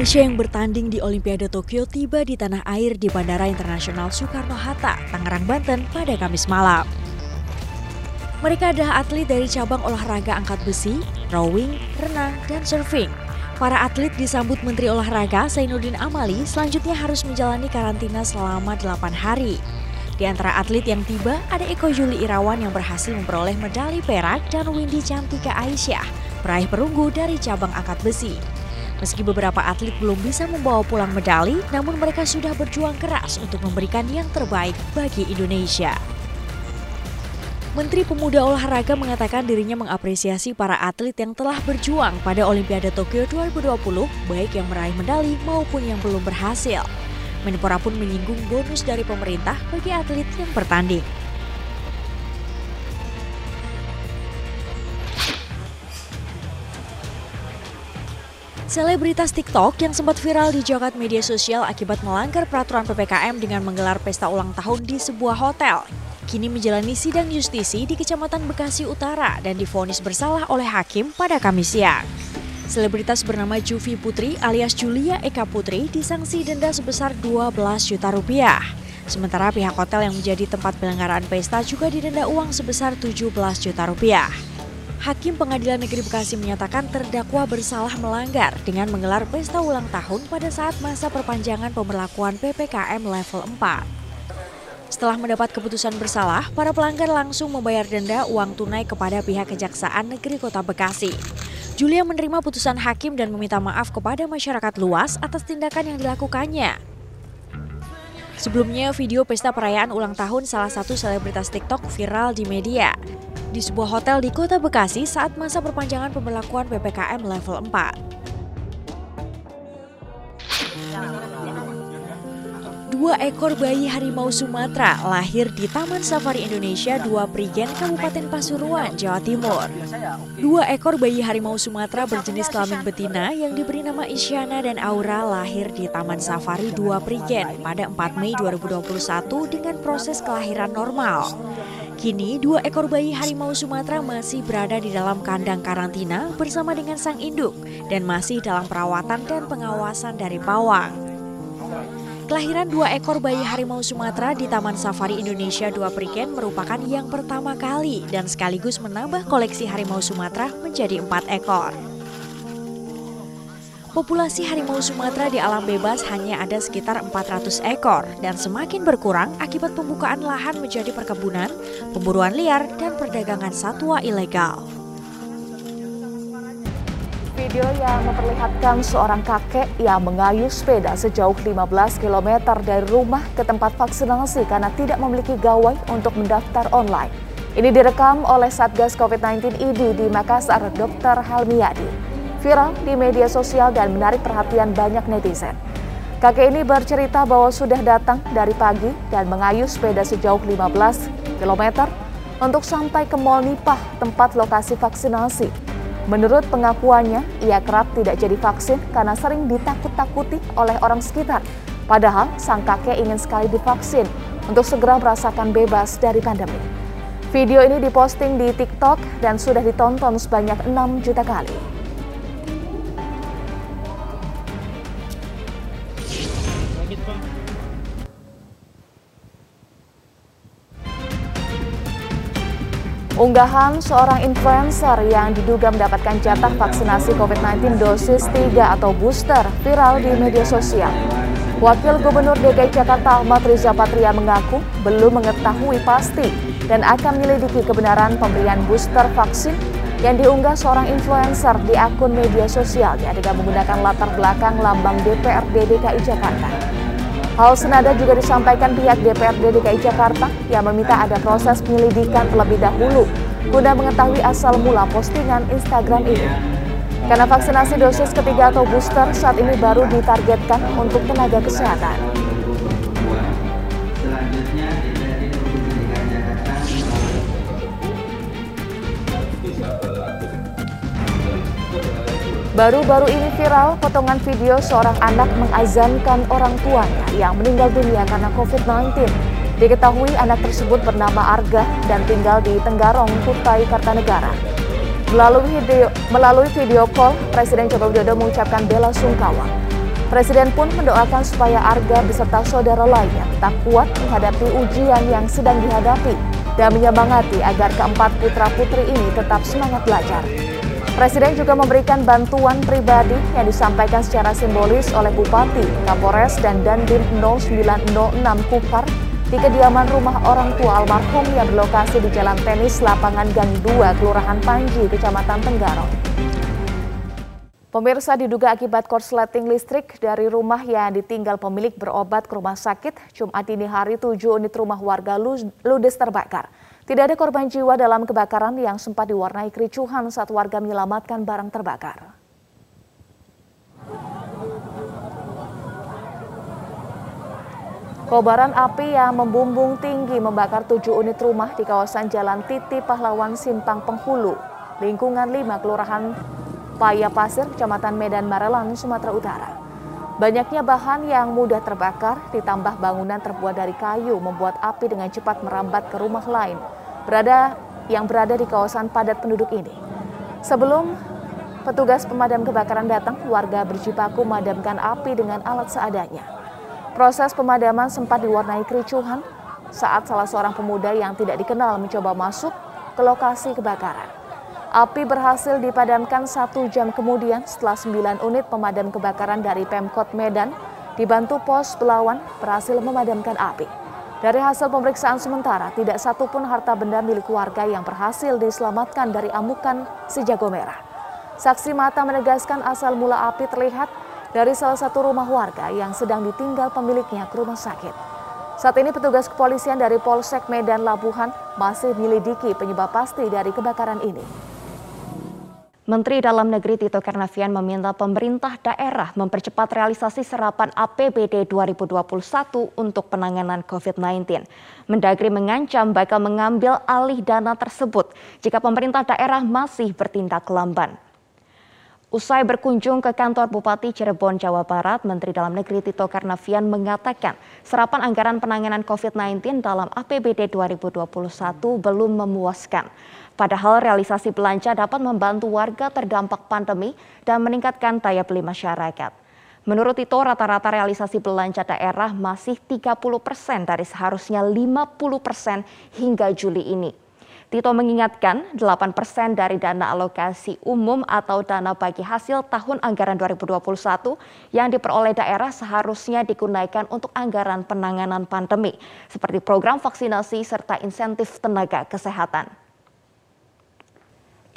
Indonesia yang bertanding di Olimpiade Tokyo tiba di tanah air di Bandara Internasional Soekarno-Hatta, Tangerang, Banten pada Kamis malam. Mereka adalah atlet dari cabang olahraga angkat besi, rowing, renang, dan surfing. Para atlet disambut Menteri Olahraga Zainuddin Amali selanjutnya harus menjalani karantina selama 8 hari. Di antara atlet yang tiba ada Eko Juli Irawan yang berhasil memperoleh medali perak dan Windy Cantika Aisyah, peraih perunggu dari cabang angkat besi. Meski beberapa atlet belum bisa membawa pulang medali, namun mereka sudah berjuang keras untuk memberikan yang terbaik bagi Indonesia. Menteri Pemuda Olahraga mengatakan dirinya mengapresiasi para atlet yang telah berjuang pada Olimpiade Tokyo 2020, baik yang meraih medali maupun yang belum berhasil. Menpora pun menyinggung bonus dari pemerintah bagi atlet yang bertanding. Selebritas TikTok yang sempat viral di jagat media sosial akibat melanggar peraturan PPKM dengan menggelar pesta ulang tahun di sebuah hotel kini menjalani sidang justisi di Kecamatan Bekasi Utara dan difonis bersalah oleh hakim pada Kamis siang. Selebritas bernama Juvi Putri alias Julia Eka Putri disangsi denda sebesar 12 juta rupiah. Sementara pihak hotel yang menjadi tempat penyelenggaraan pesta juga didenda uang sebesar 17 juta rupiah. Hakim Pengadilan Negeri Bekasi menyatakan terdakwa bersalah melanggar dengan menggelar pesta ulang tahun pada saat masa perpanjangan pemberlakuan PPKM level 4. Setelah mendapat keputusan bersalah, para pelanggar langsung membayar denda uang tunai kepada pihak Kejaksaan Negeri Kota Bekasi. Julia menerima putusan hakim dan meminta maaf kepada masyarakat luas atas tindakan yang dilakukannya. Sebelumnya, video pesta perayaan ulang tahun salah satu selebritas TikTok viral di media. Di sebuah hotel di Kota Bekasi saat masa perpanjangan pemberlakuan PPKM level 4. Dua ekor bayi harimau Sumatera lahir di Taman Safari Indonesia Dua Prigen, Kabupaten Pasuruan, Jawa Timur. Dua ekor bayi harimau Sumatera berjenis kelamin betina yang diberi nama Isyana dan Aura lahir di Taman Safari Dua Prigen pada 4 Mei 2021 dengan proses kelahiran normal. Kini, dua ekor bayi harimau Sumatera masih berada di dalam kandang karantina bersama dengan sang induk dan masih dalam perawatan dan pengawasan dari pawang. Kelahiran dua ekor bayi harimau Sumatera di Taman Safari Indonesia Dua Priken merupakan yang pertama kali dan sekaligus menambah koleksi harimau Sumatera menjadi empat ekor. Populasi harimau Sumatera di alam bebas hanya ada sekitar 400 ekor dan semakin berkurang akibat pembukaan lahan menjadi perkebunan, pemburuan liar, dan perdagangan satwa ilegal video yang memperlihatkan seorang kakek yang mengayuh sepeda sejauh 15 km dari rumah ke tempat vaksinasi karena tidak memiliki gawai untuk mendaftar online. Ini direkam oleh Satgas COVID-19 ID di Makassar, Dr. Helmiadi. Viral di media sosial dan menarik perhatian banyak netizen. Kakek ini bercerita bahwa sudah datang dari pagi dan mengayuh sepeda sejauh 15 km untuk sampai ke Mall Nipah, tempat lokasi vaksinasi. Menurut pengakuannya, ia kerap tidak jadi vaksin karena sering ditakut-takuti oleh orang sekitar. Padahal sang kakek ingin sekali divaksin untuk segera merasakan bebas dari pandemi. Video ini diposting di TikTok dan sudah ditonton sebanyak 6 juta kali. Unggahan seorang influencer yang diduga mendapatkan jatah vaksinasi COVID-19 dosis 3 atau booster viral di media sosial. Wakil Gubernur DKI Jakarta Ahmad Riza Patria mengaku belum mengetahui pasti dan akan menyelidiki kebenaran pemberian booster vaksin yang diunggah seorang influencer di akun media sosialnya dengan menggunakan latar belakang lambang DPRD DKI Jakarta. Hal senada juga disampaikan pihak DPRD DKI Jakarta yang meminta ada proses penyelidikan terlebih dahulu guna mengetahui asal mula postingan Instagram ini. Karena vaksinasi dosis ketiga atau booster saat ini baru ditargetkan untuk tenaga kesehatan. Baru-baru ini viral potongan video seorang anak mengazankan orang tuanya yang meninggal dunia karena COVID-19. Diketahui anak tersebut bernama Arga dan tinggal di Tenggarong, Kutai Kartanegara. Melalui video, melalui video call, Presiden Joko Widodo mengucapkan bela sungkawa. Presiden pun mendoakan supaya Arga beserta saudara lainnya tak kuat menghadapi ujian yang sedang dihadapi dan menyemangati agar keempat putra-putri ini tetap semangat belajar. Presiden juga memberikan bantuan pribadi yang disampaikan secara simbolis oleh Bupati, Kapolres, dan Dandim 0906 Kupar di kediaman rumah orang tua almarhum yang berlokasi di Jalan Tenis Lapangan Gang 2, Kelurahan Panji, Kecamatan Tenggarong. Pemirsa diduga akibat korsleting listrik dari rumah yang ditinggal pemilik berobat ke rumah sakit, Jumat dini hari tujuh unit rumah warga ludes terbakar. Tidak ada korban jiwa dalam kebakaran yang sempat diwarnai kericuhan saat warga menyelamatkan barang terbakar. Kobaran api yang membumbung tinggi membakar tujuh unit rumah di kawasan Jalan Titi Pahlawan Simpang Penghulu, lingkungan 5 Kelurahan Paya Pasir, Kecamatan Medan Marelan, Sumatera Utara. Banyaknya bahan yang mudah terbakar ditambah bangunan terbuat dari kayu membuat api dengan cepat merambat ke rumah lain berada yang berada di kawasan padat penduduk ini. Sebelum petugas pemadam kebakaran datang, warga berjibaku memadamkan api dengan alat seadanya. Proses pemadaman sempat diwarnai kericuhan saat salah seorang pemuda yang tidak dikenal mencoba masuk ke lokasi kebakaran. Api berhasil dipadamkan satu jam kemudian setelah sembilan unit pemadam kebakaran dari Pemkot Medan dibantu pos Belawan berhasil memadamkan api. Dari hasil pemeriksaan sementara, tidak satupun harta benda milik warga yang berhasil diselamatkan dari amukan si jago merah. Saksi mata menegaskan asal mula api terlihat dari salah satu rumah warga yang sedang ditinggal pemiliknya ke rumah sakit. Saat ini petugas kepolisian dari Polsek Medan Labuhan masih menyelidiki penyebab pasti dari kebakaran ini. Menteri Dalam Negeri Tito Karnavian meminta pemerintah daerah mempercepat realisasi serapan APBD 2021 untuk penanganan COVID-19. Mendagri mengancam bakal mengambil alih dana tersebut jika pemerintah daerah masih bertindak lamban. Usai berkunjung ke kantor Bupati Cirebon, Jawa Barat, Menteri Dalam Negeri Tito Karnavian mengatakan serapan anggaran penanganan COVID-19 dalam APBD 2021 belum memuaskan. Padahal realisasi belanja dapat membantu warga terdampak pandemi dan meningkatkan daya beli masyarakat. Menurut Tito, rata-rata realisasi belanja daerah masih 30 persen dari seharusnya 50 persen hingga Juli ini. Tito mengingatkan 8 persen dari dana alokasi umum atau dana bagi hasil tahun anggaran 2021 yang diperoleh daerah seharusnya digunakan untuk anggaran penanganan pandemi, seperti program vaksinasi serta insentif tenaga kesehatan.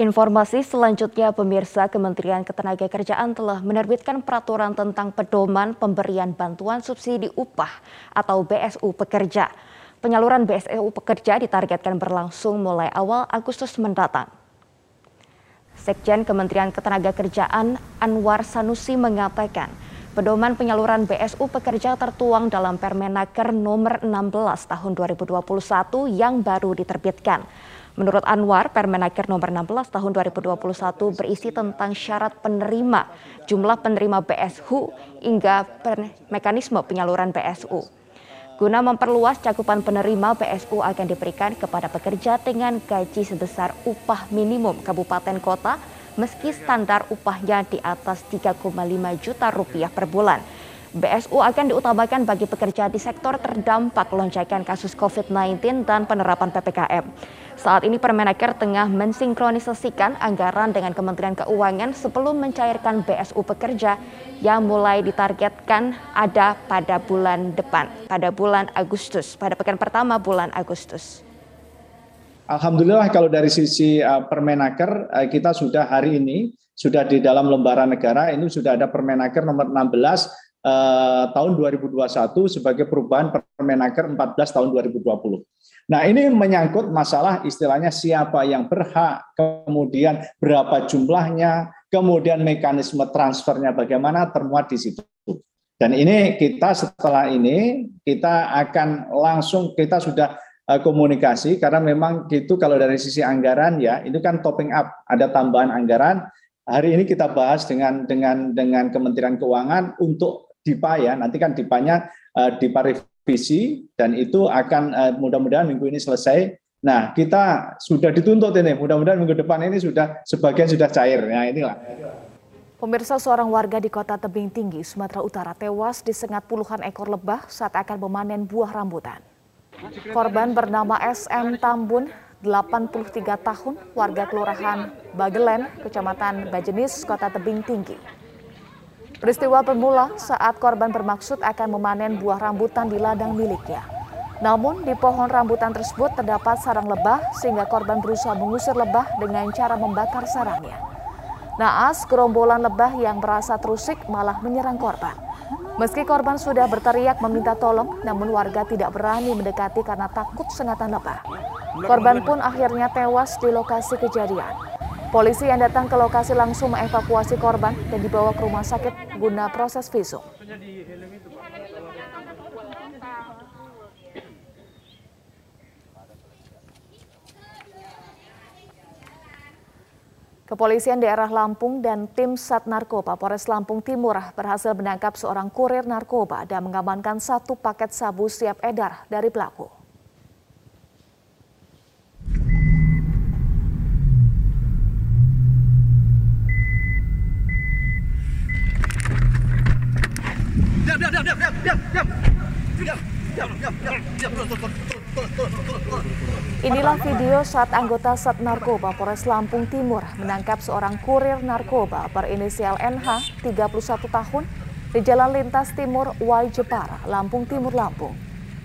Informasi selanjutnya pemirsa Kementerian Ketenagakerjaan telah menerbitkan peraturan tentang pedoman pemberian bantuan subsidi upah atau BSU pekerja. Penyaluran BSU pekerja ditargetkan berlangsung mulai awal Agustus mendatang. Sekjen Kementerian Ketenagakerjaan Anwar Sanusi mengatakan, pedoman penyaluran BSU pekerja tertuang dalam Permenaker nomor 16 tahun 2021 yang baru diterbitkan. Menurut Anwar, Permenaker nomor 16 tahun 2021 berisi tentang syarat penerima, jumlah penerima BSU hingga mekanisme penyaluran BSU. Guna memperluas cakupan penerima, BSU akan diberikan kepada pekerja dengan gaji sebesar upah minimum kabupaten kota meski standar upahnya di atas 3,5 juta rupiah per bulan. BSU akan diutamakan bagi pekerja di sektor terdampak lonjakan kasus COVID-19 dan penerapan PPKM. Saat ini Permenaker tengah mensinkronisasikan anggaran dengan Kementerian Keuangan sebelum mencairkan BSU pekerja yang mulai ditargetkan ada pada bulan depan, pada bulan Agustus, pada pekan pertama bulan Agustus. Alhamdulillah kalau dari sisi uh, Permenaker uh, kita sudah hari ini sudah di dalam lembaran negara ini sudah ada Permenaker nomor 16 eh, tahun 2021 sebagai perubahan Permenaker 14 tahun 2020. Nah, ini menyangkut masalah istilahnya siapa yang berhak, kemudian berapa jumlahnya, kemudian mekanisme transfernya bagaimana termuat di situ. Dan ini kita setelah ini kita akan langsung kita sudah eh, komunikasi karena memang itu kalau dari sisi anggaran ya itu kan topping up ada tambahan anggaran hari ini kita bahas dengan dengan dengan Kementerian Keuangan untuk DIPA ya, nanti kan DIPA-nya uh, DIPA revisi dan itu akan uh, mudah-mudahan minggu ini selesai Nah, kita sudah dituntut ini. Mudah-mudahan minggu depan ini sudah sebagian sudah cair. Ya, inilah. Pemirsa seorang warga di kota Tebing Tinggi, Sumatera Utara tewas disengat puluhan ekor lebah saat akan memanen buah rambutan. Korban bernama SM Tambun, 83 tahun, warga Kelurahan Bagelen, Kecamatan Bajenis, Kota Tebing Tinggi. Peristiwa bermula saat korban bermaksud akan memanen buah rambutan di ladang miliknya. Namun di pohon rambutan tersebut terdapat sarang lebah sehingga korban berusaha mengusir lebah dengan cara membakar sarangnya. Naas, gerombolan lebah yang merasa terusik malah menyerang korban. Meski korban sudah berteriak meminta tolong, namun warga tidak berani mendekati karena takut sengatan lebah. Korban pun akhirnya tewas di lokasi kejadian. Polisi yang datang ke lokasi langsung mengevakuasi korban dan dibawa ke rumah sakit guna proses visum. Kepolisian daerah Lampung dan tim Sat Narkoba Polres Lampung Timur berhasil menangkap seorang kurir narkoba dan mengamankan satu paket sabu siap edar dari pelaku. Inilah video saat anggota Sat Narkoba Polres Lampung Timur menangkap seorang kurir narkoba berinisial NH 31 tahun di Jalan Lintas Timur Wai Jepara, Lampung Timur, Lampung.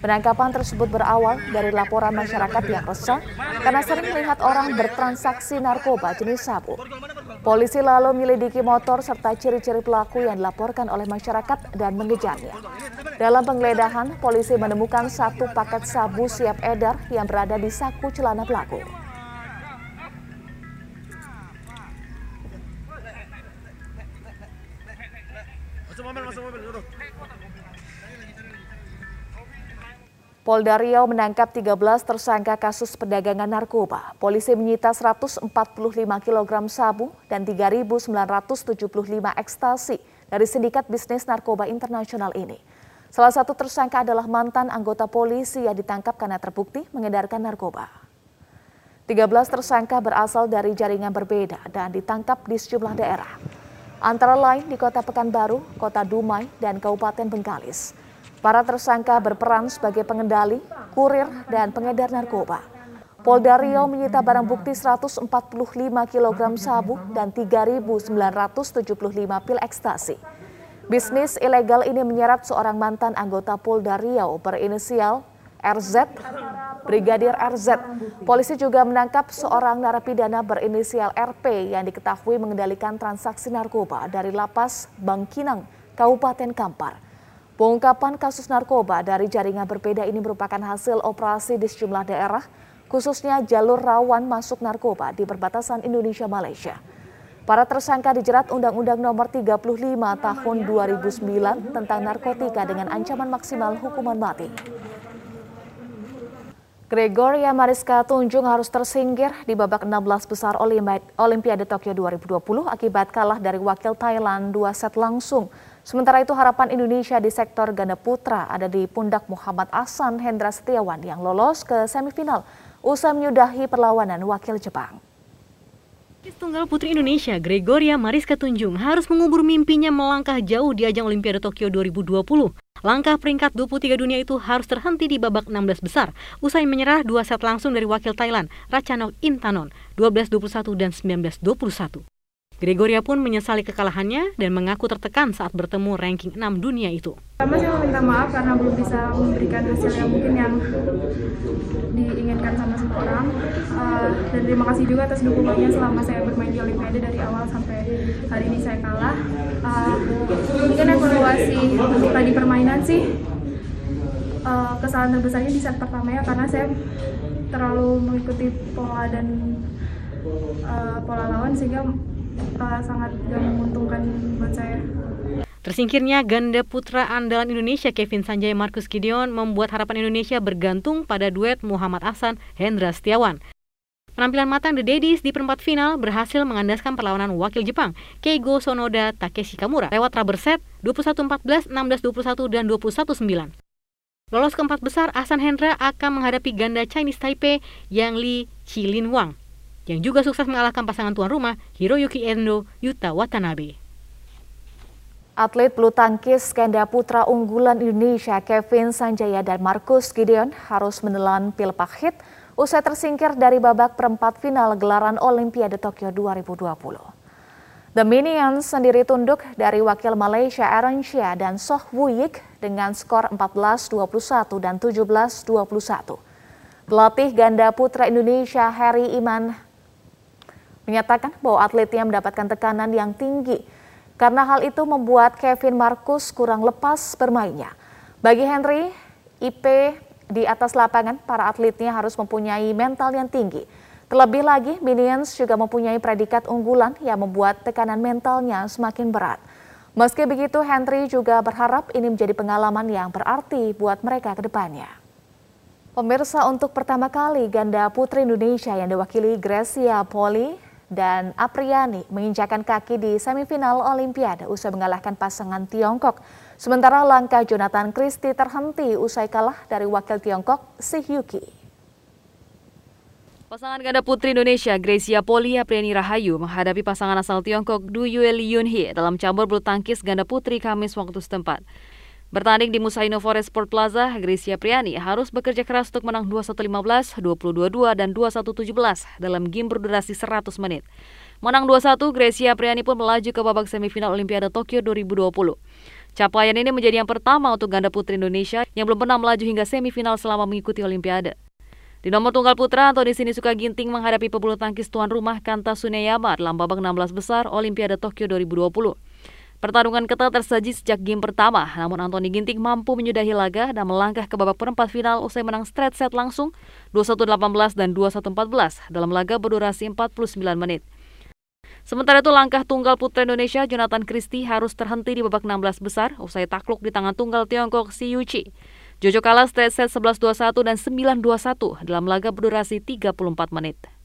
Penangkapan tersebut berawal dari laporan masyarakat yang resah karena sering melihat orang bertransaksi narkoba jenis sabu. Polisi lalu menyelidiki motor serta ciri-ciri pelaku yang dilaporkan oleh masyarakat dan mengejarnya. Dalam penggeledahan, polisi menemukan satu paket sabu siap edar yang berada di saku celana pelaku. Polda Riau menangkap 13 tersangka kasus perdagangan narkoba. Polisi menyita 145 kg sabu dan 3.975 ekstasi dari sindikat bisnis narkoba internasional ini. Salah satu tersangka adalah mantan anggota polisi yang ditangkap karena terbukti mengedarkan narkoba. 13 tersangka berasal dari jaringan berbeda dan ditangkap di sejumlah daerah. Antara lain di Kota Pekanbaru, Kota Dumai, dan Kabupaten Bengkalis. Para tersangka berperan sebagai pengendali, kurir, dan pengedar narkoba. Polda Riau menyita barang bukti 145 kg sabu dan 3.975 pil ekstasi. Bisnis ilegal ini menyeret seorang mantan anggota Polda Riau berinisial RZ, Brigadir RZ. Polisi juga menangkap seorang narapidana berinisial RP yang diketahui mengendalikan transaksi narkoba dari lapas Bangkinang, Kabupaten Kampar. Pengungkapan kasus narkoba dari jaringan berbeda ini merupakan hasil operasi di sejumlah daerah, khususnya jalur rawan masuk narkoba di perbatasan Indonesia-Malaysia. Para tersangka dijerat Undang-Undang Nomor 35 Tahun 2009 tentang narkotika dengan ancaman maksimal hukuman mati. Gregoria Mariska Tunjung harus tersingkir di babak 16 besar Olimpiade Tokyo 2020 akibat kalah dari wakil Thailand dua set langsung Sementara itu harapan Indonesia di sektor ganda putra ada di pundak Muhammad Ahsan Hendra Setiawan yang lolos ke semifinal usai menyudahi perlawanan wakil Jepang. Tunggal putri Indonesia Gregoria Mariska Tunjung harus mengubur mimpinya melangkah jauh di ajang Olimpiade Tokyo 2020. Langkah peringkat 23 dunia itu harus terhenti di babak 16 besar usai menyerah dua set langsung dari wakil Thailand Ratchanok Intanon 12-21 dan 19-21. Gregoria pun menyesali kekalahannya dan mengaku tertekan saat bertemu ranking 6 dunia itu. Pertama saya meminta maaf karena belum bisa memberikan hasil yang mungkin yang diinginkan sama semua orang. Uh, dan terima kasih juga atas dukungannya selama saya bermain di Olimpiade dari awal sampai hari ini saya kalah. Uh, mungkin evaluasi untuk tadi permainan sih uh, kesalahan terbesarnya di set pertama ya karena saya terlalu mengikuti pola dan uh, pola lawan sehingga uh, sangat menguntungkan buat saya. Tersingkirnya ganda putra andalan Indonesia Kevin Sanjaya Marcus Gideon membuat harapan Indonesia bergantung pada duet Muhammad Ahsan Hendra Setiawan. Penampilan matang The Daddies di perempat final berhasil mengandaskan perlawanan wakil Jepang, Keigo Sonoda Takeshi Kamura lewat rubber set 21-14, 16-21, dan 21-9. Lolos keempat besar, Ahsan Hendra akan menghadapi ganda Chinese Taipei Yang Li Qilin Wang, yang juga sukses mengalahkan pasangan tuan rumah Hiroyuki Endo Yuta Watanabe. Atlet bulu tangkis ganda putra unggulan Indonesia Kevin Sanjaya dan Markus Gideon harus menelan pil pahit usai tersingkir dari babak perempat final gelaran Olimpiade Tokyo 2020. The Minions sendiri tunduk dari wakil Malaysia Aaron Shea dan Soh Wuyik dengan skor 14-21 dan 17-21. Pelatih ganda putra Indonesia Harry Iman menyatakan bahwa atletnya mendapatkan tekanan yang tinggi karena hal itu membuat Kevin Marcus kurang lepas bermainnya. Bagi Henry, IP di atas lapangan, para atletnya harus mempunyai mental yang tinggi Terlebih lagi, Minions juga mempunyai predikat unggulan yang membuat tekanan mentalnya semakin berat. Meski begitu, Henry juga berharap ini menjadi pengalaman yang berarti buat mereka ke depannya. Pemirsa untuk pertama kali ganda putri Indonesia yang diwakili Gracia Poli dan Apriani menginjakan kaki di semifinal Olimpiade usai mengalahkan pasangan Tiongkok. Sementara langkah Jonathan Christie terhenti usai kalah dari wakil Tiongkok Si Hyuki. Pasangan ganda putri Indonesia Gracia Poli Apriani Rahayu menghadapi pasangan asal Tiongkok Du Yue Yunhee dalam campur bulu tangkis ganda putri Kamis waktu setempat. Bertanding di Musaino Forest Sport Plaza, Gracia Priani harus bekerja keras untuk menang 21-15, 20-22, dan 21-17 dalam game berdurasi 100 menit. Menang 2-1, Gracia Priani pun melaju ke babak semifinal Olimpiade Tokyo 2020. Capaian ini menjadi yang pertama untuk ganda putri Indonesia yang belum pernah melaju hingga semifinal selama mengikuti Olimpiade. Di nomor tunggal putra, Antoni Sinisuka Ginting menghadapi pebulu tangkis tuan rumah Kanta Suneyama dalam babak 16 besar Olimpiade Tokyo 2020. Pertarungan ketat tersaji sejak game pertama, namun Antoni Ginting mampu menyudahi laga dan melangkah ke babak perempat final usai menang straight set langsung 21-18 dan 21-14 dalam laga berdurasi 49 menit. Sementara itu langkah tunggal putra Indonesia Jonathan Christie harus terhenti di babak 16 besar usai takluk di tangan tunggal Tiongkok Si Yuchi. Jojo kalah straight set 11-21 dan 9-21 dalam laga berdurasi 34 menit.